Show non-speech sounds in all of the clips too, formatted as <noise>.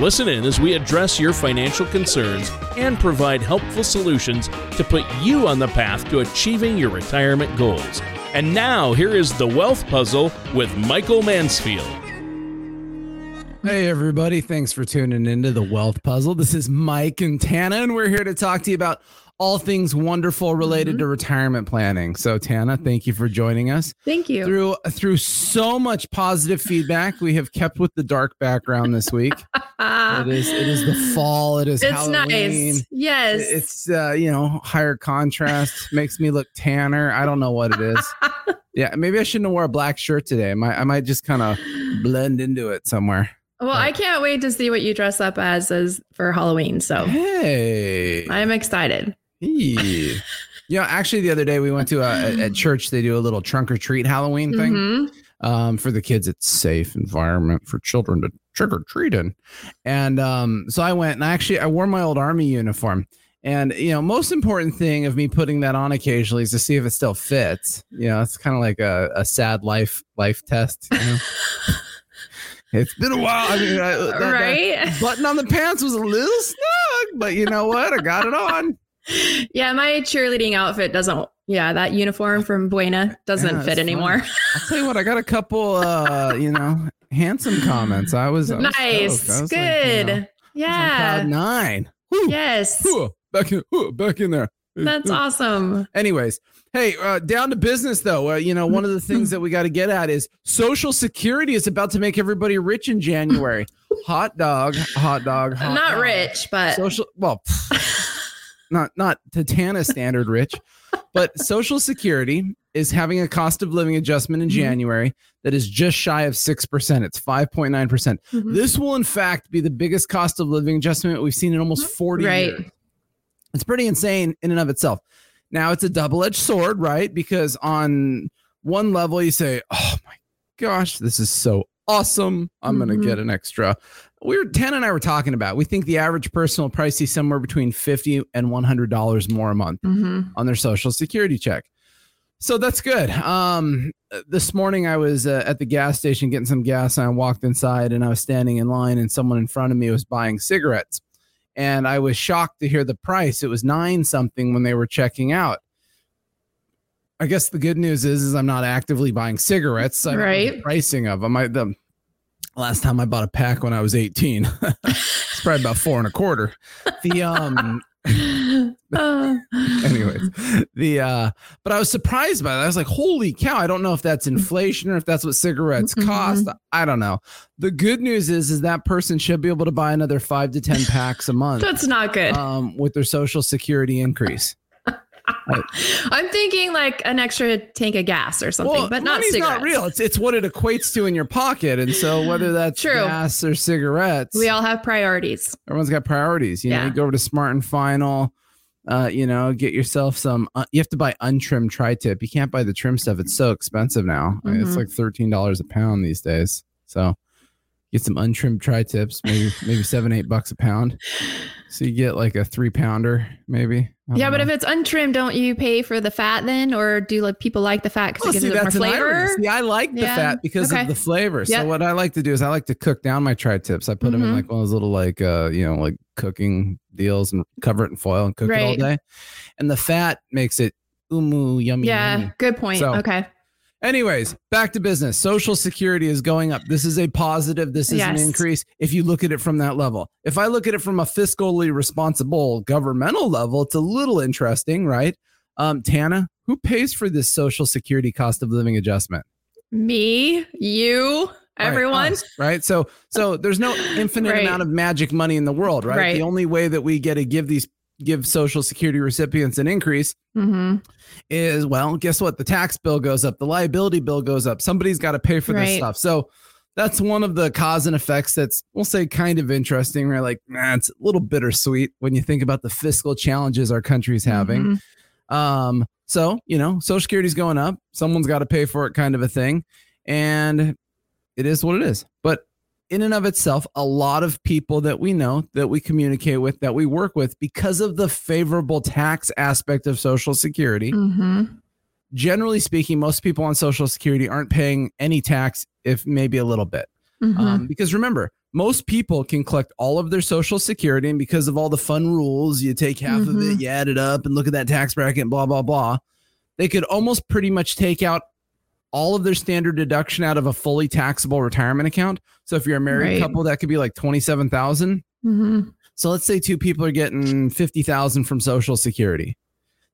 Listen in as we address your financial concerns and provide helpful solutions to put you on the path to achieving your retirement goals. And now, here is the Wealth Puzzle with Michael Mansfield. Hey, everybody. Thanks for tuning into the Wealth Puzzle. This is Mike and Tana, and we're here to talk to you about all things wonderful related Mm-hmm. to retirement planning. So, Tana, thank you for joining us. Thank you. Through through so much positive feedback, we have kept with the dark background this week. It is it is the <laughs> fall. It is it's Halloween. nice. Yes. It's uh, you know higher contrast <laughs> makes me look tanner. I don't know what it is. <laughs> Yeah, maybe I shouldn't have wore a black shirt today. I might I might just kind of blend into it somewhere. well, I can't wait to see what you dress up as as for Halloween. So Hey, I'm excited. Hey. You know, actually, the other day we went to a, at- at church. They do a little trunk or treat Halloween thing Mhm. um, for the kids. It's safe environment for children to trick or treat in. And um, so I went and actually I wore my old army uniform. And you know, most important thing of me putting that on occasionally is to see if it still fits. You know, it's kind of like a, a sad life life test. You know? <laughs> it's been a while. I mean, I, that- that right? button on the pants was a little snug, but you know what? I got it on. Yeah, my cheerleading outfit doesn't. Yeah, that uniform from Buena doesn't Yeah, fit anymore. I'll tell you what, I got a couple uh, you know, handsome comments. I was, I was nice. was Good. like, you know, I was on yeah. nine. Whew, yes. whew, back in whew, back in there. That's awesome. Anyways, hey, uh, down to business though. Uh, you know, one of the things that we got to get at is Social Security is about to make everybody rich in January. <laughs> hot dog, hot dog, hot Not dog. rich, but Social, well, not not Titana standard rich, <laughs> but Social Security is having a cost of living adjustment in Mhm. January that is just shy of six percent. It's five point nine percent. Mhm. This will, in fact, be the biggest cost of living adjustment we've seen in almost forty Right. years. It's pretty insane in and of itself. Now it's a double-edged sword, right? Because on one level you say, "Oh my gosh, this is so awesome! I'm Mhm. going to get an extra." We were Tan and I were talking about. We think the average person will probably see somewhere between fifty and one hundred dollars more a month Mhm. on their social security check. So that's good. Um, this morning I was uh, at the gas station getting some gas and I walked inside and I was standing in line and someone in front of me was buying cigarettes. And I was shocked to hear the price. It was nine something when they were checking out. I guess the good news is, is I'm not actively buying cigarettes. I Right. pricing of them. I, the last time I bought a pack when I was 18, <laughs> it's probably about four and a quarter. The um, Uh, <laughs> <laughs> anyways the uh but i was surprised by that i was like holy cow i don't know if that's inflation or if that's what cigarettes Mhm. cost i don't know the good news is is that person should be able to buy another five to ten packs a month that's not good. um with their social security increase <laughs> I'm thinking like an extra tank of gas or something, but not money's cigarettes. not real it's it's what it equates to in your pocket and so whether that's True. gas or cigarettes We all have priorities. everyone's got priorities. You know, you go over to Smart and Final, uh, you know, get yourself some. Uh, you have to buy untrimmed tri-tip. You can't buy the trim stuff. It's so expensive now. I mean, It's Mhm. like thirteen dollars a pound these days. So get some untrimmed tri-tips, maybe maybe seven eight bucks a pound. <laughs> So you get like a three pounder, maybe. Yeah, but know. if it's untrimmed, don't you pay for the fat then, or do like people like the fat because Oh, it gives see, it more that's an irony. flavor? See, I like the Yeah. fat because Okay. of the flavor. So Yep. what I like to do is I like to cook down my tri-tips. I put them in like one of those little like uh you know like cooking deals and cover it in foil and cook it all day. And the fat makes it umu yummy. Yeah, yummy. good point. So- okay. Anyways, back to business. Social security is going up. This is a positive. This is Yes. an increase if you look at it from that level. If I look at it from a fiscally responsible governmental level, it's a little interesting, right? Um, Tana, who pays for this social security cost of living adjustment? Me, you, Right, everyone. us, right? So so there's no <laughs> infinite Right. amount of magic money in the world, right? Right. The only way that we get to give these give social security recipients an increase hmm is well, guess what? The tax bill goes up, the liability bill goes up. Somebody's got to pay for this stuff. So that's one of the cause and effects that's we'll say kind of interesting, right? Like, man, it's a little bittersweet when you think about the fiscal challenges our country's having. Mm-hmm. Um, So, you know, Social Security's going up. Someone's got to pay for it, kind of a thing. And it is what it is. But in and of itself, a lot of people that we know, that we communicate with, that we work with, because of the favorable tax aspect of Social Security, hmm generally speaking, most people on Social Security aren't paying any tax, if maybe a little bit. hmm Um, because remember, most people can collect all of their Social Security, and because of all the fun rules, you take half of it, Mhm. you add it up, and look at that tax bracket, and blah blah blah. They could almost pretty much take out all of their standard deduction out of a fully taxable retirement account. So if you're a married Right. couple, that could be like twenty seven thousand. hmm So let's say two people are getting 50,000 from Social Security.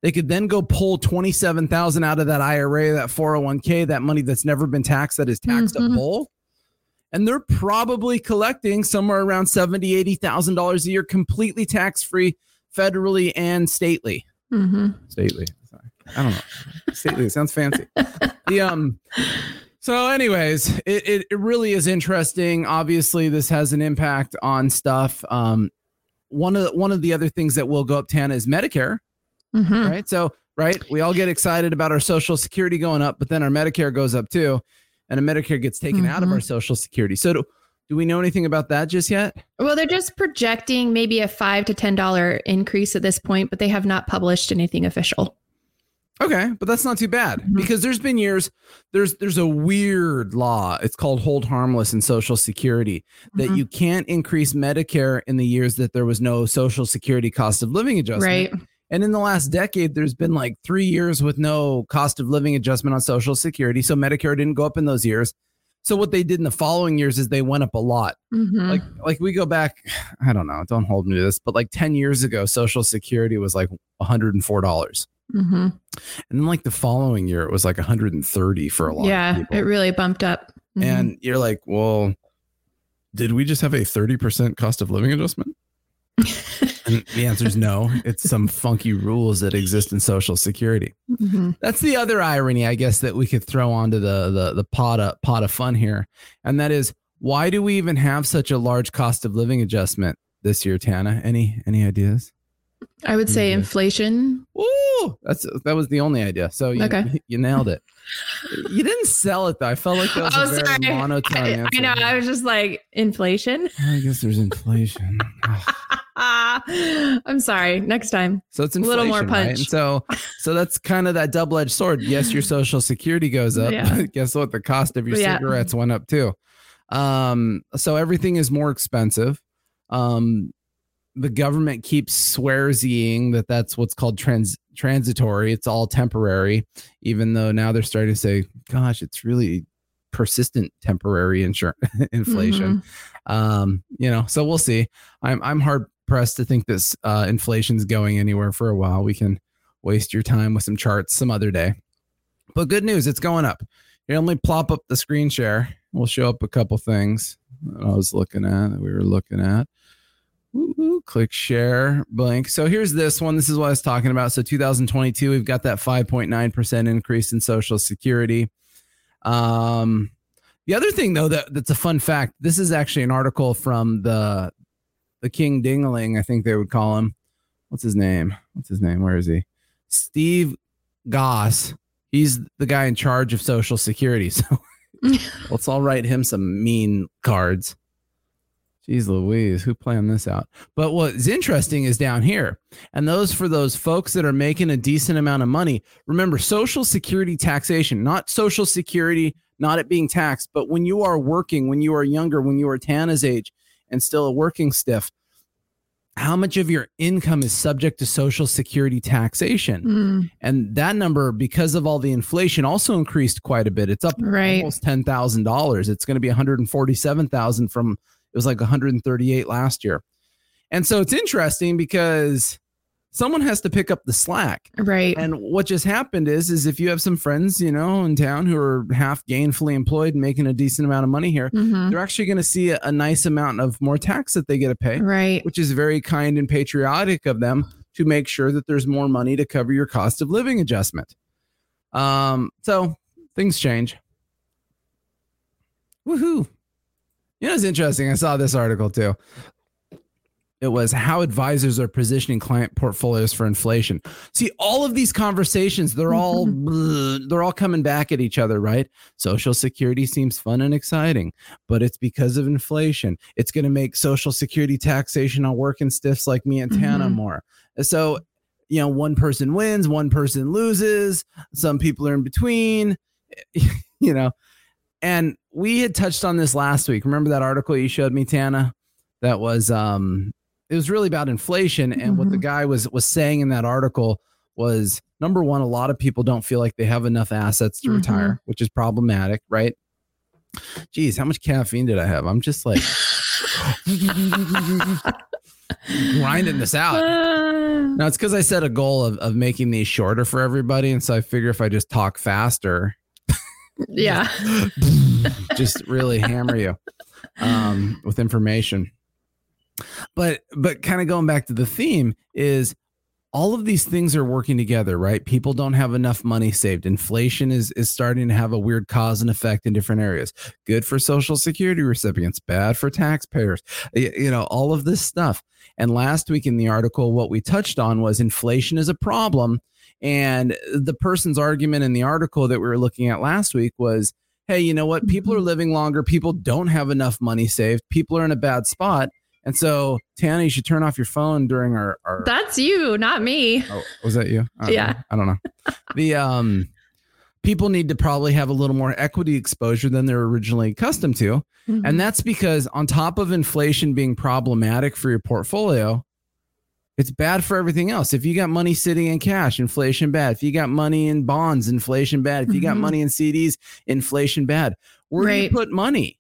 They could then go pull 27,000 out of that IRA, that 401k, that money that's never been taxed that is taxable. And they're probably collecting somewhere around 70, 80,000 dollars a year completely tax-free federally and stately. hmm Stately. I don't know. Stately it sounds fancy. The um so anyways, it, it it really is interesting. Obviously, this has an impact on stuff. Um one of the, one of the other things that will go up Tana is Medicare, hmm right? So, right, we all get excited about our social security going up, but then our Medicare goes up too, and a Medicare gets taken out of our social security. So, do, do we know anything about that just yet? Well, they're just projecting maybe a five to ten dollar increase at this point, but they have not published anything official. Okay, but that's not too bad Mhm. because there's been years there's there's a weird law. It's called hold harmless in social security that Mhm. you can't increase Medicare in the years that there was no social security cost of living adjustment. right? And in the last decade there's been like 3 years with no cost of living adjustment on social security, so Medicare didn't go up in those years. So what they did in the following years is they went up a lot. Mhm. Like like we go back, I don't know, don't hold me to this, but like 10 years ago social security was like $104. Mhm. And then like the following year, it was like 130 for a lot of yeah, it really bumped up. Mhm. and you're like, well, did we just have a 30% cost of living adjustment? <laughs> and the answer is no. It's some funky rules that exist in Social Security. Mhm. That's the other irony, I guess, that we could throw onto the the the pot of pot of fun here, and that is why do we even have such a large cost of living adjustment this year, Tana? Any any ideas? I would say Mhm. inflation. Ooh, that's that was the only idea. So you, Okay. <laughs> you nailed it. You didn't sell it though. I felt like that was Oh, a very sorry. monotone I, answer. I know. I was just like inflation. I guess there's inflation. <laughs> I'm sorry. Next time. So it's A little more right? punch. And so, so that's kind of that double-edged sword. Yes, your social security goes up. Yeah. Guess what? The cost of your Yeah. cigarettes went up too. Um, so everything is more expensive. Um, the government keeps swearsying that that's what's called trans transitory. It's all temporary, even though now they're starting to say, "Gosh, it's really persistent temporary insur- <laughs> inflation." Um, you know, so we'll see. I'm I'm hard pressed to think this uh, inflation's going anywhere for a while. We can waste your time with some charts some other day. But good news, it's going up. You only plop up the screen share. We'll show up a couple things that I was looking at that we were looking at. Woo-hoo, click share blank. So here's this one. This is what I was talking about. So 2022, we've got that 5.9% increase in Social Security. Um, the other thing, though, that, that's a fun fact. This is actually an article from the the King Dingling, I think they would call him. What's his name? What's his name? Where is he? Steve Goss. He's the guy in charge of Social Security. <laughs> So <laughs> let's all write him some mean cards. Jeez Louise, who planned this out? But what's interesting is down here, and those for those folks that are making a decent amount of money. Remember, Social Security taxation, not Social Security, not it being taxed, but when you are working, when you are younger, when you are Tana's age and still a working stiff, how much of your income is subject to Social Security taxation? Mm, And that number, because of all the inflation, also increased quite a bit. It's up right. almost ten thousand dollars. It's going to be one hundred and forty-seven thousand from it was like one hundred and thirty-eight last year. And so it's interesting because someone has to pick up the slack. Right. And what just happened is, is if you have some friends, you know, in town who are half gainfully employed and making a decent amount of money here, Mhm. they're actually going to see a, a nice amount of more tax that they get to pay Right. which is very kind and patriotic of them to make sure that there's more money to cover your cost of living adjustment. Um, so things change. Woohoo. You know, it's interesting. I saw this article too. it was how advisors are positioning client portfolios for inflation. See, all of these conversations, they're all <laughs> <laughs> they're all coming back at each other, right? Social security seems fun and exciting, but it's because of inflation. It's going to make social security taxation on working stiffs like me and Tana Mhm. more. So, you know, one person wins, one person loses, some people are in between, <laughs> you know. And we had touched on this last week. Remember that article you showed me, Tana? That was um it was really about inflation and what the guy was was saying in that article was number one a lot of people don't feel like they have enough assets to Mhm. retire which is problematic right geez how much caffeine did i have i'm just like grinding this out <sighs> Now it's because i set a goal of, of making these shorter for everybody and so i figure if i just talk faster yeah. <laughs> just really hammer you um, with information. But but kind of going back to the theme is all of these things are working together, right? People don't have enough money saved. Inflation is is starting to have a weird cause and effect in different areas. Good for social security recipients, bad for taxpayers. You know, all of this stuff. And last week in the article what we touched on was inflation is a problem and the person's argument in the article that we were looking at last week was hey, you know what? People are living longer. People don't have enough money saved. People are in a bad spot. And so, Tana, you should turn off your phone during our. our That's you, not me. oh, was that you? I Yeah. know. I don't know. the um, people need to probably have a little more equity exposure than they're originally accustomed to, Mm-hmm. and that's because on top of inflation being problematic for your portfolio, it's bad for everything else. If you got money sitting in cash, inflation bad. If you got money in bonds, inflation bad. If you got Mhm. money in CDs, inflation bad. Where do you put money?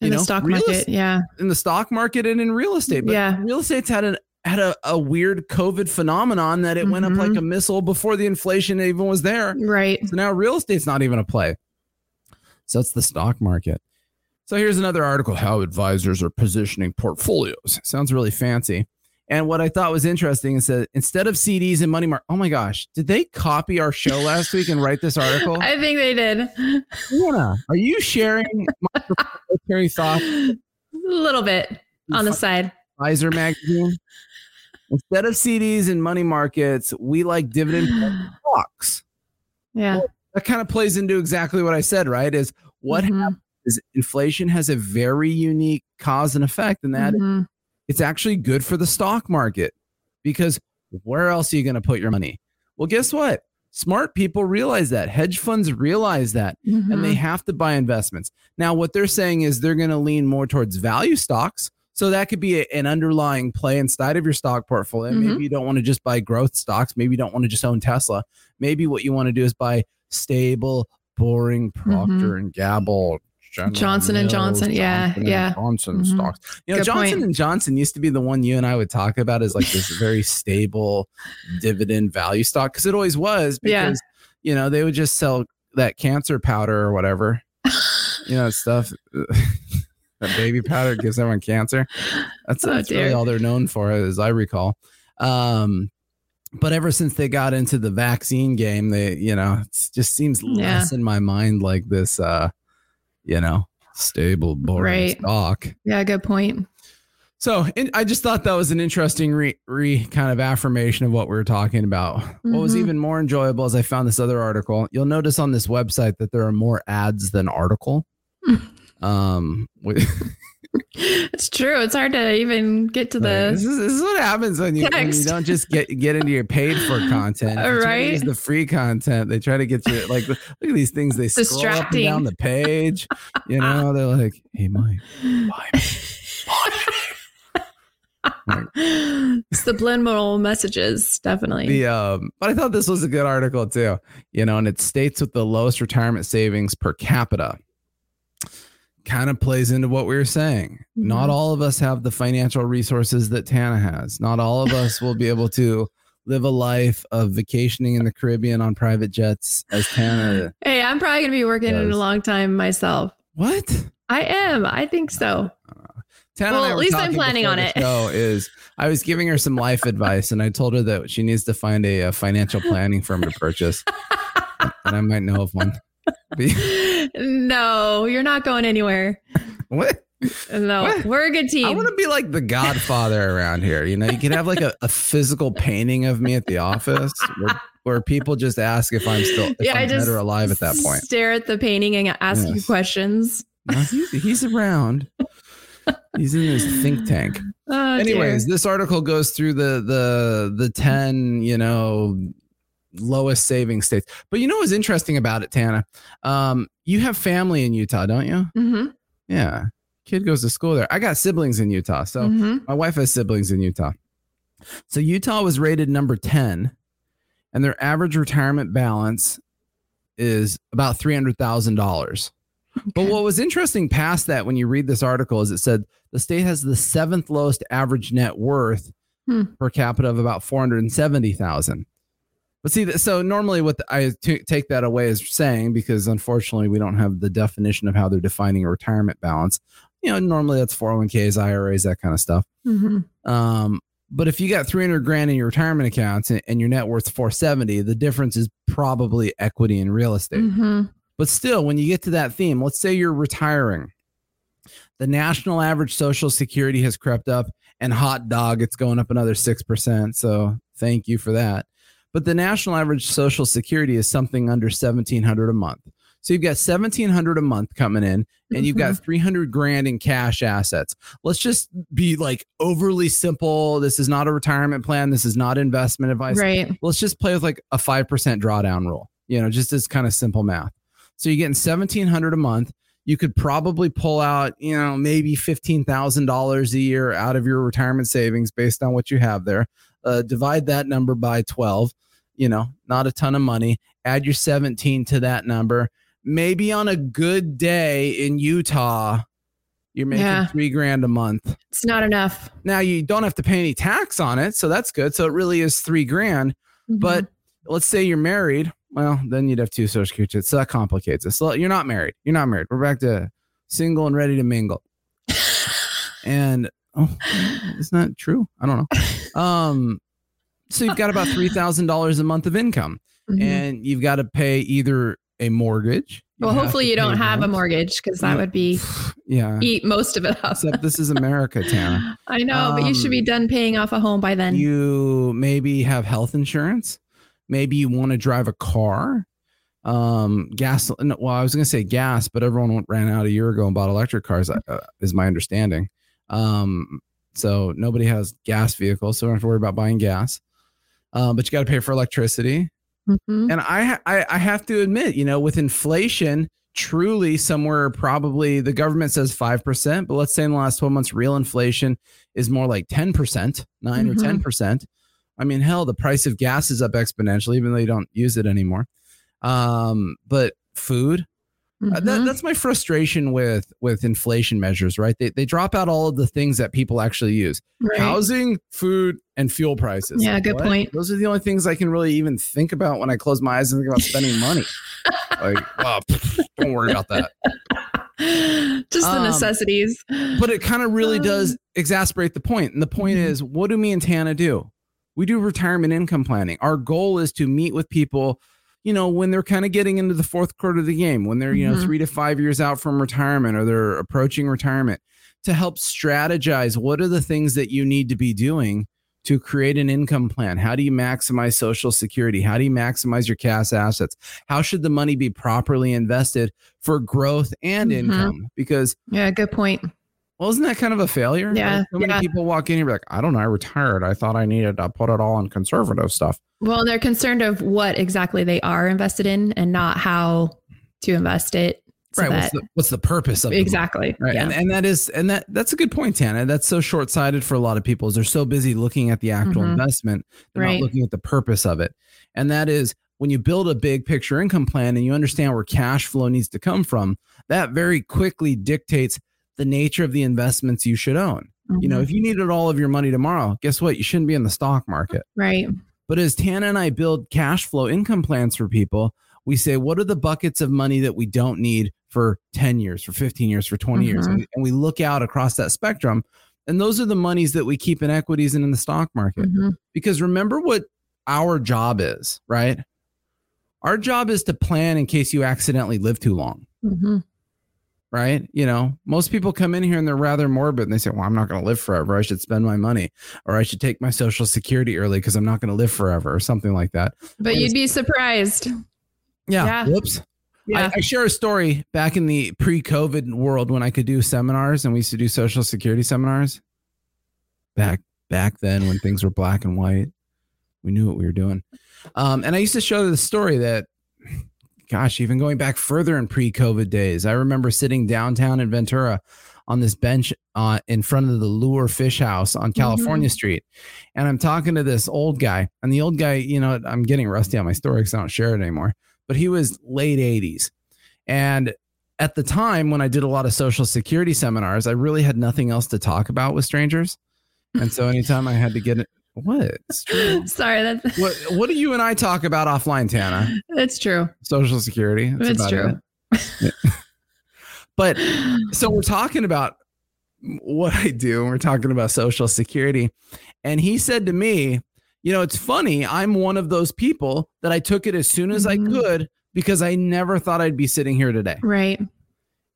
in you the know, stock market. est- yeah. in the stock market and in real estate. But Yeah. real estate's had a had a, a weird COVID phenomenon that it went up like a missile before the inflation even was there. Right. So now real estate's not even a play. So that's the stock market. So here's another article how advisors are positioning portfolios. Sounds really fancy. And what I thought was interesting is that instead of CDs and money market, oh my gosh, did they copy our show last week and write this article? I think they did. Anna, are you sharing <laughs> my proprietary thoughts? A little bit on the side. Advisor magazine. Instead of CDs and money markets, we like dividend <gasps> stocks. Yeah. That kind of plays into exactly what I said, right? Is what Mhm. happens is inflation has a very unique cause and effect, and that Mhm. It's actually good for the stock market because where else are you going to put your money? Well, guess what? Smart people realize that. Hedge funds realize that. and they Mhm. have to buy investments. Now, what they're saying is they're going to lean more towards value stocks. So that could be a- an underlying play inside of your stock portfolio. Mhm. Maybe you don't want to just buy growth stocks. Maybe you don't want to just own Tesla. Maybe what you want to do is buy stable, boring Procter and Gamble. General Mm-hmm. Johnson and Johnson. Yeah, Johnson yeah. Johnson Mhm. stocks. You know, Good Johnson point. and Johnson used to be the one you and I would talk about as like this very <laughs> stable dividend value stock because it always was. Yeah. You know they would just sell that cancer powder or whatever. you know, stuff. <laughs> that baby powder gives everyone cancer. That's, <laughs> Oh, that's really all they're known for, as I recall. Um, but ever since they got into the vaccine game, they, you know, it just seems Yeah. less in my mind like this, uh, you know, stable, boring Right. stock. Yeah, good point. So I just thought that was an interesting re, re kind of affirmation of what we were talking about. What was Mhm. even more enjoyable is I found this other article. You'll notice on this website that there are more ads than article. Um, with, <laughs> It's true. It's hard to even get to this, is, this is what happens when you, when you don't just get get into your paid for <laughs> content. If you try to Right. use the free content. They try to get you like look at these things. They scroll up and down the page. You know, <laughs> they're like, "Hey, Mike, it's the subliminal messages, definitely. the um but i thought this was a good article too you know and it states with the lowest retirement savings per capita kind of plays into what we were saying not Mhm. all of us have the financial resources that tana has not all of us will be able to live a life of vacationing in the caribbean on private jets as tana <laughs> hey, I'm probably gonna be working in a long time myself. what I am. I think so. Tana Well, at least I'm planning on it. Show is I was giving her some life advice, and I told her that she needs to find a, uh financial planning firm to purchase, <laughs> and I might know of one. <laughs> No, you're not going anywhere. <laughs> what? No, What? we're a good team. I want to be like the Godfather <laughs> around here. You know, you can have like a, a physical painting of me at the office where, where people just ask if I'm still if yeah, I'm dead or alive at that point. Stare at the painting and ask you questions. No, he's, he's around. He's in his think tank. Oh, Anyways, dear. this article goes through the the the 10, you know, lowest saving states. But you know what's interesting about it, Tana? Um, you have family in Utah, don't you? Mm-hmm. Yeah. Kid goes to school there. I got siblings in Utah. So mhm. my wife has siblings in Utah. So Utah was rated number 10, and their average retirement balance is about $300,000. But what was interesting past that when you read this article is it said the state has the seventh lowest average net worth Hmm. per capita of about 470,000. But see, so normally what I t- take that away as saying, because unfortunately we don't have the definition of how they're defining a retirement balance. You know, normally that's 401ks, IRAs, that kind of stuff. Mhm. Um, but if you got 300 grand in your retirement accounts and, and your net worth 470, the difference is probably equity in real estate. Mhm. But still, when you get to that theme, let's say you're retiring. The national average social security has crept up and hot dog, it's going up another 6%. So thank you for that. But the national average social security is something under 1700 a month. So you've got 1700 a month coming in and you've got 300 grand in cash assets. Let's just be like overly simple. This is not a retirement plan. This is not investment advice Right. let's just play with like a 5% drawdown rule, you know, just as kind of simple math. So you're getting 1700 a month. You could probably pull out, you know, maybe $15,000 a year out of your retirement savings based on what you have there. Uh, divide that number by 12, you know, not a ton of money. Add your 17 to that number. Maybe on a good day in Utah, you're making Yeah. three grand a month. It's not enough. Now you don't have to pay any tax on it. So that's good. So it really is three grand. But let's say you're married. Well, then you'd have two social security. So that complicates it. So you're not married. You're not married. We're back to single and ready to mingle. <laughs> And oh, isn't that true? I don't know. <laughs> Um, so you've got about three thousand dollars a month of income, Mhm. and you've got to pay either a mortgage. well, hopefully you don't have a mortgage because that Yeah. would be <sighs> Yeah. eat most of it up. Except this is America, Tana. <laughs> I know, but you should be Um, done paying off a home by then. you maybe have health insurance maybe you want to drive a car um gas no, well i was going to say gas but everyone ran out a year ago and bought electric cars uh, is my understanding um so nobody has gas vehicles so we don't have to worry about buying gas um, but you got to pay for electricity Mhm. and I, I, I have to admit, you know, with inflation, truly somewhere probably the government says five percent, but let's say in the last twelve months, real inflation is more like ten percent, 9 or Mhm. ten percent. I mean, hell, the price of gas is up exponentially, even though you don't use it anymore. Um, but food, uh, that, Mhm. that's my frustration with with inflation measures, right? They they drop out all of the things that people actually use Right. housing, food, and fuel prices. Yeah, good point. Those are the only things I can really even think about when I close my eyes and think about spending money. <laughs> like, oh, pff, don't worry about that. Just the Um, necessities. But it kind of really Um, does exasperate the point. And the point Mhm. is, what do me and Tana do? We do retirement income planning. Our goal is to meet with people, you know, when they're kind of getting into the fourth quarter of the game, when they're, you know, Mhm. three to five years out from retirement or they're approaching retirement, to help strategize what are the things that you need to be doing to create an income plan. How do you maximize social security? How do you maximize your cash assets? How should the money be properly invested for growth and Mhm. income? Because Yeah, good point. well, isn't that kind of a failure? Yeah, Like, so many yeah. people walk in here like, I don't know, I retired. I thought I needed to put it all in conservative stuff. Well, they're concerned of what exactly they are invested in and not how to invest it. So right. What's the, what's the purpose of exactly. Right. Yeah. And, and that is, and that that's a good point, Tana. That's so short sighted for a lot of people is they're so busy looking at the actual Mhm. investment. They're Right. not looking at the purpose of it. And that is when you build a big picture income plan and you understand where cash flow needs to come from, that very quickly dictates the nature of the investments you should own. You know, Mhm. if you needed all of your money tomorrow, guess what? You shouldn't be in the stock market. right. But as Tana and I build cash flow income plans for people, we say, what are the buckets of money that we don't need for 10 years, for 15 years, for 20 years? Mhm. And, and we look out across that spectrum. And those are the monies that we keep in equities and in the stock market. Mhm. Because remember what our job is, right? Our job is to plan in case you accidentally live too long. Mhm. Right? You know, most people come in here and they're rather morbid and they say, well, I'm not going to live forever. I should spend my money or I should take my social security early because I'm not going to live forever or something like that. But you'd be surprised. Yeah. Yeah. Whoops. Yeah. I, I share a story back in the pre-COVID world when I could do seminars and we used to do social security seminars. Back back then when things were black and white, we knew what we were doing. Um, and I used to show the story that, gosh, even going back further in pre-COVID days, I remember sitting downtown in Ventura on this bench uh, in front of the Lure Fish House on California Street, and I'm talking to this old guy, and the old guy, you know, I'm getting rusty on my story because I don't share it anymore but he was late 80s. And at the time when I did a lot of social security seminars, I really had nothing else to talk about with strangers. And so anytime I had to get it, what? <laughs> Sorry, that's <laughs> What what do you and I talk about offline, Tana? that's true. Social security. That's It's true. it. <laughs> But so we're talking about what I do and we're talking about social security. And he said to me, you know, it's funny. I'm one of those people that I took it as soon as Mhm. I could because I never thought I'd be sitting here today. Right.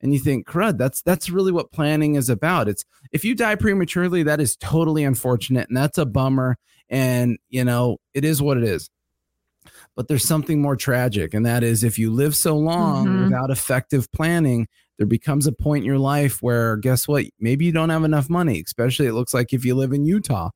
And you think, crud, that's that's really what planning is about. It's if you die prematurely, that is totally unfortunate and that's a bummer. And you know, it is what it is. But there's something more tragic, and that is if you live so long Mhm. without effective planning, there becomes a point in your life where guess what? Maybe you don't have enough money, especially it looks like if you live in Utah.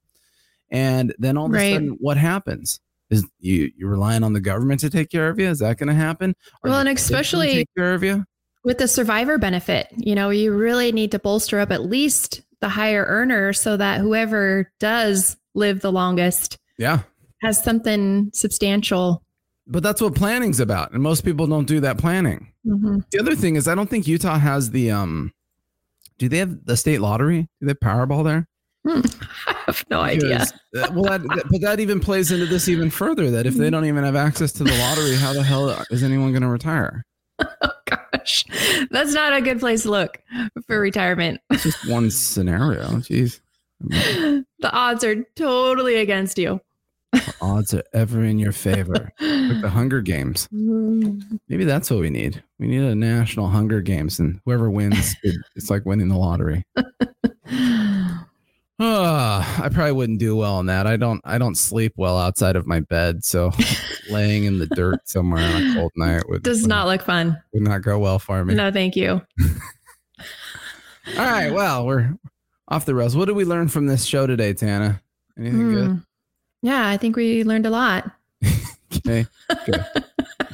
And then all of Right. a sudden, what happens? Is you you relying on the government to take care of you? Is that going to happen? Are Well, and especially- take care of you. With the survivor benefit, you know, you really need to bolster up at least the higher earner so that whoever does live the longest Yeah, has something substantial. but that's what planning's about, and most people don't do that planning. Mhm. The other thing is, I don't think Utah has the um. Do they have the state lottery? Do they have Powerball there? Hmm. <laughs> I have no idea. Because, uh, well, that, that- but that even plays into this even further. That if they don't even have access to the lottery, how the hell is anyone going to retire? <laughs> Oh gosh, that's not a good place to look for retirement. <laughs> It's just one scenario. Jeez, the odds are totally against you. The odds are ever in your favor. <laughs> Like the Hunger Games. Mm. Maybe that's what we need. We need a national Hunger Games, and whoever wins, it, it's like winning the lottery. Ah, <sighs> I probably wouldn't do well on that. I don't. I don't sleep well outside of my bed, so <laughs> laying in the dirt somewhere on a cold night would Does would, not look fun. would not go well for me. No, thank you. <laughs> All right. Well, we're off the rails. What did we learn from this show today, Tana? Anything Hmm. Yeah, I think we learned a lot. good? <laughs> Okay. Good.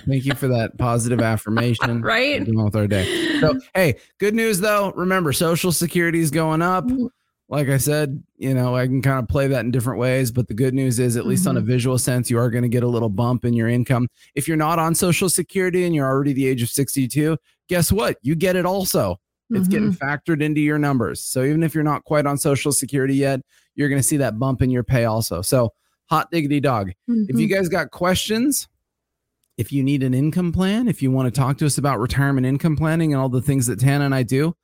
Thank you for that positive affirmation. Right? With our day. So, hey, good news though. Remember, Social Security is going up. Like I said, you know, I can kind of play that in different ways, but the good news is, at least on a mm-hmm. visual sense, you are going to get a little bump in your income. If you're not on Social Security and you're already the age of 62, guess what? You get it also. It's getting mm-hmm. factored into your numbers. So even if you're not quite on Social Security yet, you're going to see that bump in your pay also. So, hot diggity dog. If you mm-hmm. guys got questions, if you need an income plan, if you want to talk to us about retirement income planning and all the things that Tana and I do,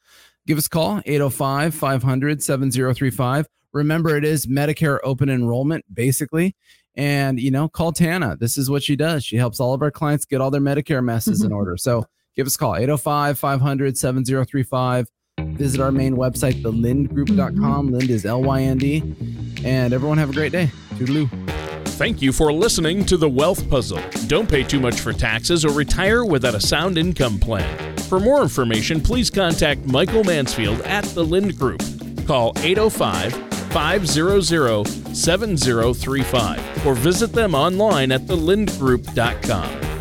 give us a call 805 500 7035. Remember, it is Medicare open enrollment, basically. And, you know, call Tana. This is what she does. She helps all of our clients get all their Medicare messes in <laughs> order. So give us a call 805 500 7035. Visit our main website, thelyndgroup.com. Lynd is L Y N D. And everyone have a great day. Toodaloo. Thank you for listening to The Wealth Puzzle. Don't pay too much for taxes or retire without a sound income plan. For more information, please contact Michael Mansfield at The Lynd Group. Call 805 500 7035 or visit them online at thelyndgroup.com.